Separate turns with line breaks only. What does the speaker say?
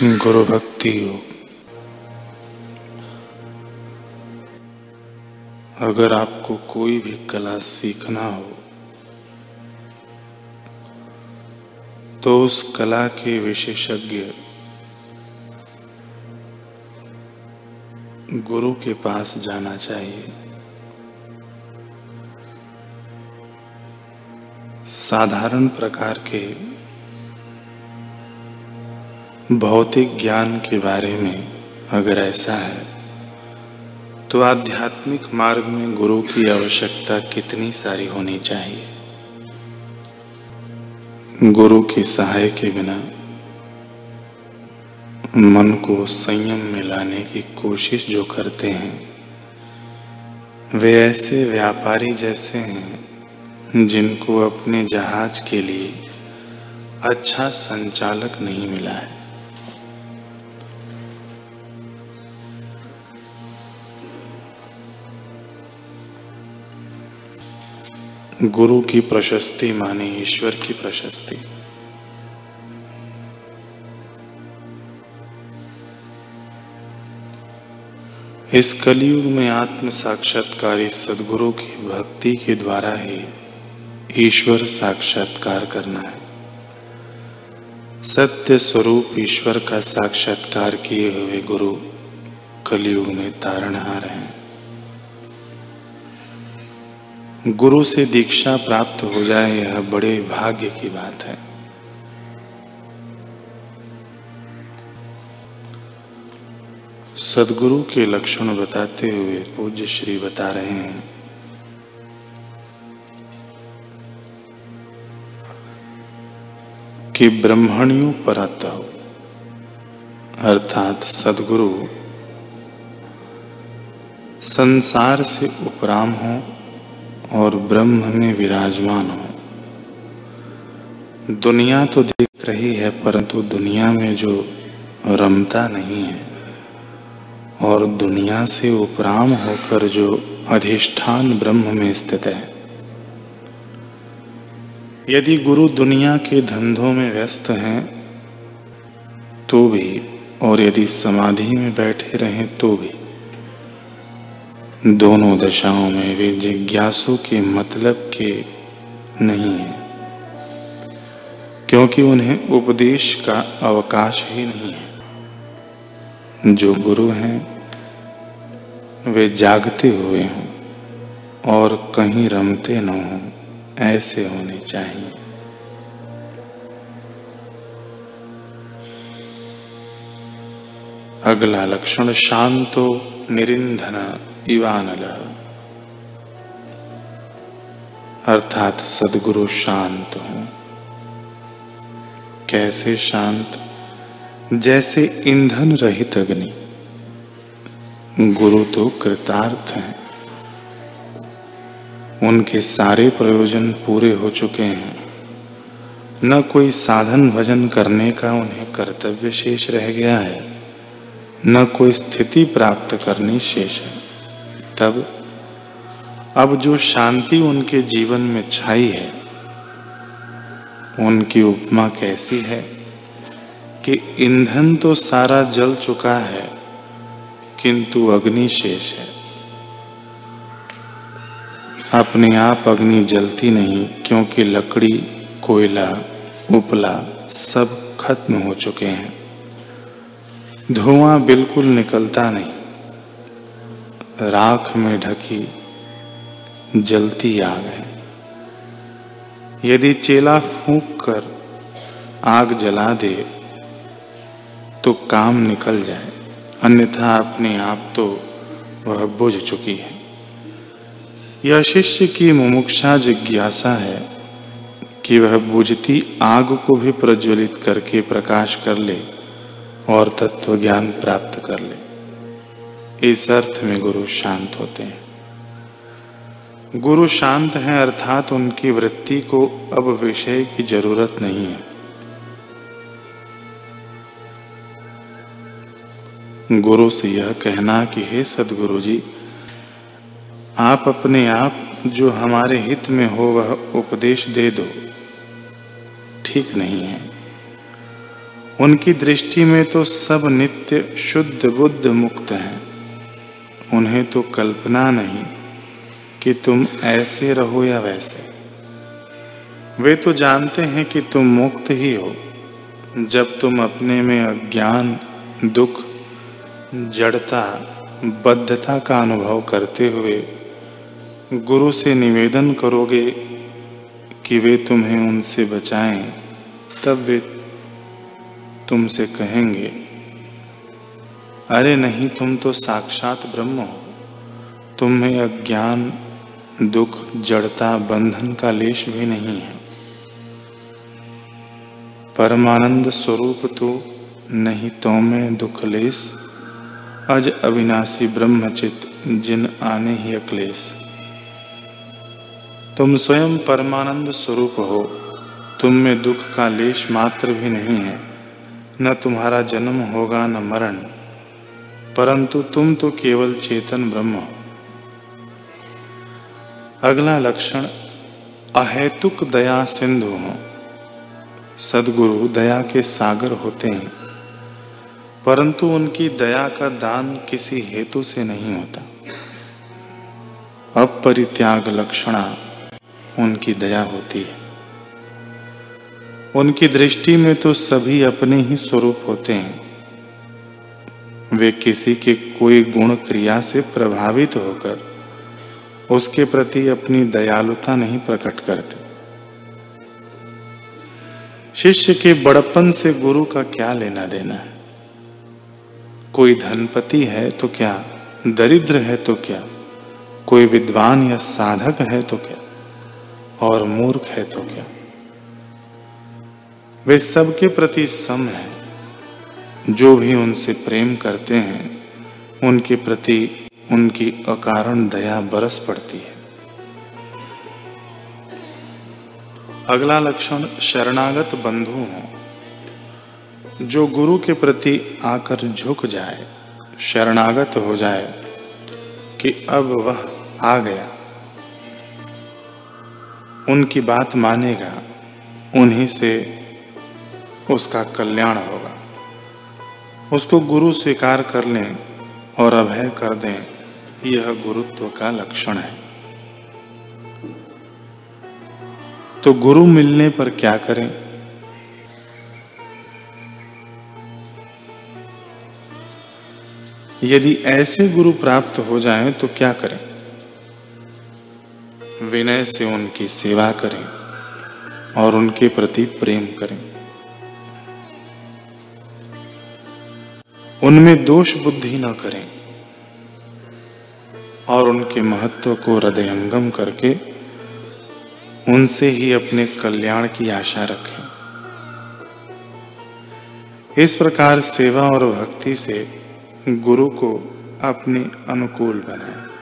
गुरु भक्ति योग। अगर आपको कोई भी कला सीखना हो तो उस कला के विशेषज्ञ गुरु के पास जाना चाहिए। साधारण प्रकार के भौतिक ज्ञान के बारे में अगर ऐसा है तो आध्यात्मिक मार्ग में गुरु की आवश्यकता कितनी सारी होनी चाहिए? गुरु की सहाय के बिना मन को संयम में लाने की कोशिश जो करते हैं, वे ऐसे व्यापारी जैसे हैं जिनको अपने जहाज़ के लिए अच्छा संचालक नहीं मिला है। गुरु की प्रशस्ति माने, ईश्वर की प्रशस्ति। इस कलयुग में आत्म साक्षात्कारी सदगुरु की भक्ति के द्वारा ही ईश्वर साक्षात्कार करना है। सत्य स्वरूप ईश्वर का साक्षात्कार किए हुए गुरु कलयुग में तारणहार हैं। गुरु से दीक्षा प्राप्त हो जाए, यह बड़े भाग्य की बात है। सदगुरु के लक्षण बताते हुए पूज्य श्री बता रहे हैं। कि ब्रह्मणियों परत अर्थात सदगुरु, संसार से उपराम हो और ब्रह्म में विराजमान हो। दुनिया तो दिख रही है, परंतु दुनिया में जो रमता नहीं है, और दुनिया से उपराम होकर जो अधिष्ठान ब्रह्म में स्थित है। यदि गुरु दुनिया के धंधों में व्यस्त हैं तो भी, और यदि समाधि में बैठे रहें तो भी। दोनों दशाओं में वे जिज्ञासु के मतलब के नहीं है, क्योंकि उन्हें उपदेश का अवकाश ही नहीं है। जो गुरु हैं, वे जागते हुए हों और कहीं रमते न हों, ऐसे होने चाहिए। अगला लक्षण, शांतो निरिंधन। इवानल अर्थात सदगुरु शांत हो। कैसे शांत? जैसे ईंधन रहित अग्नि। गुरु तो कृतार्थ हैं। उनके सारे प्रयोजन पूरे हो चुके हैं। न कोई साधन भजन करने का उन्हें कर्तव्य शेष रह गया है। न कोई स्थिति प्राप्त करनी शेष है। तब, अब जो शांति उनके जीवन में छाई है, उनकी उपमा कैसी है कि ईंधन तो सारा जल चुका है, किंतु अग्नि शेष है। अपने आप अग्नि जलती नहीं, क्योंकि लकड़ी, कोयला, उपला सब खत्म हो चुके हैं। धुआँ बिल्कुल निकलता नहीं। राख में ढकी जलती आग है यदि चेला फूंक कर आग जला दे तो काम निकल जाए। अन्यथा अपने आप तो वह बुझ चुकी है। यह शिष्य की मुमुक्षा जिज्ञासा है कि वह बुझती आग को भी प्रज्वलित करके प्रकाश कर ले और तत्व ज्ञान प्राप्त कर ले। इस अर्थ में गुरु शांत होते हैं। गुरु शांत हैं अर्थात उनकी वृत्ति को अब विषय की ज़रूरत नहीं है। गुरु से यह कहना कि हे सदगुरु जी, आप अपने आप जो हमारे हित में हो वह उपदेश दे दो। ठीक नहीं है। उनकी दृष्टि में तो सब नित्य शुद्ध बुद्ध मुक्त हैं। उन्हें तो कल्पना नहीं कि तुम ऐसे रहो या वैसे। वे तो जानते हैं कि तुम मुक्त ही हो, जब तुम अपने में अज्ञान, दुख, जड़ता, बद्धता का अनुभव करते हुए गुरु से निवेदन करोगे कि वे तुम्हें उनसे बचाएँ, तब वे तुमसे कहेंगे अरे नहीं, तुम तो साक्षात ब्रह्म हो। तुम में अज्ञान, दुख, जड़ता, बंधन का लेश भी नहीं है। परमानंद स्वरूप तो नहीं तो में दुख लेस अज अविनाशी ब्रह्मचित जिन आने ही अक्लेश तुम स्वयं परमानंद स्वरूप हो, तुम में दुख का लेश मात्र भी नहीं है। न तुम्हारा जन्म होगा, न मरण। परंतु तुम तो केवल चेतन ब्रह्म हो। अगला लक्षण, अहेतुक दया सिंधु हो। सदगुरु दया के सागर होते हैं, परंतु उनकी दया का दान किसी हेतु से नहीं होता। अपरित्याग लक्षणा उनकी दया होती है। उनकी दृष्टि में तो सभी अपने ही स्वरूप होते हैं। वे किसी के कोई गुण क्रिया से प्रभावित होकर उसके प्रति अपनी दयालुता नहीं प्रकट करते। शिष्य के बड़पन से गुरु का क्या लेना देना है? कोई धनपति है तो क्या, दरिद्र है तो क्या, कोई विद्वान या साधक है तो क्या, और मूर्ख है तो क्या? वे सबके प्रति सम है। जो भी उनसे प्रेम करते हैं, उनके प्रति उनकी अकारण दया बरस पड़ती है। अगला लक्षण शरणागत बंधु हो। जो गुरु के प्रति आकर झुक जाए, शरणागत हो जाए कि अब वह आ गया। उनकी बात मानेगा, उन्हीं से उसका कल्याण होगा। उसको गुरु स्वीकार कर लें और अभय कर दें। यह गुरुत्व का लक्षण है। तो गुरु मिलने पर क्या करें? यदि ऐसे गुरु प्राप्त हो जाएँ तो क्या करें? विनय से उनकी सेवा करें और उनके प्रति प्रेम करें। उनमें दोष बुद्धि ना करें और उनके महत्व को हृदयंगम करके उनसे ही अपने कल्याण की आशा रखें। इस प्रकार सेवा और भक्ति से गुरु को अपने अनुकूल बनाएँ।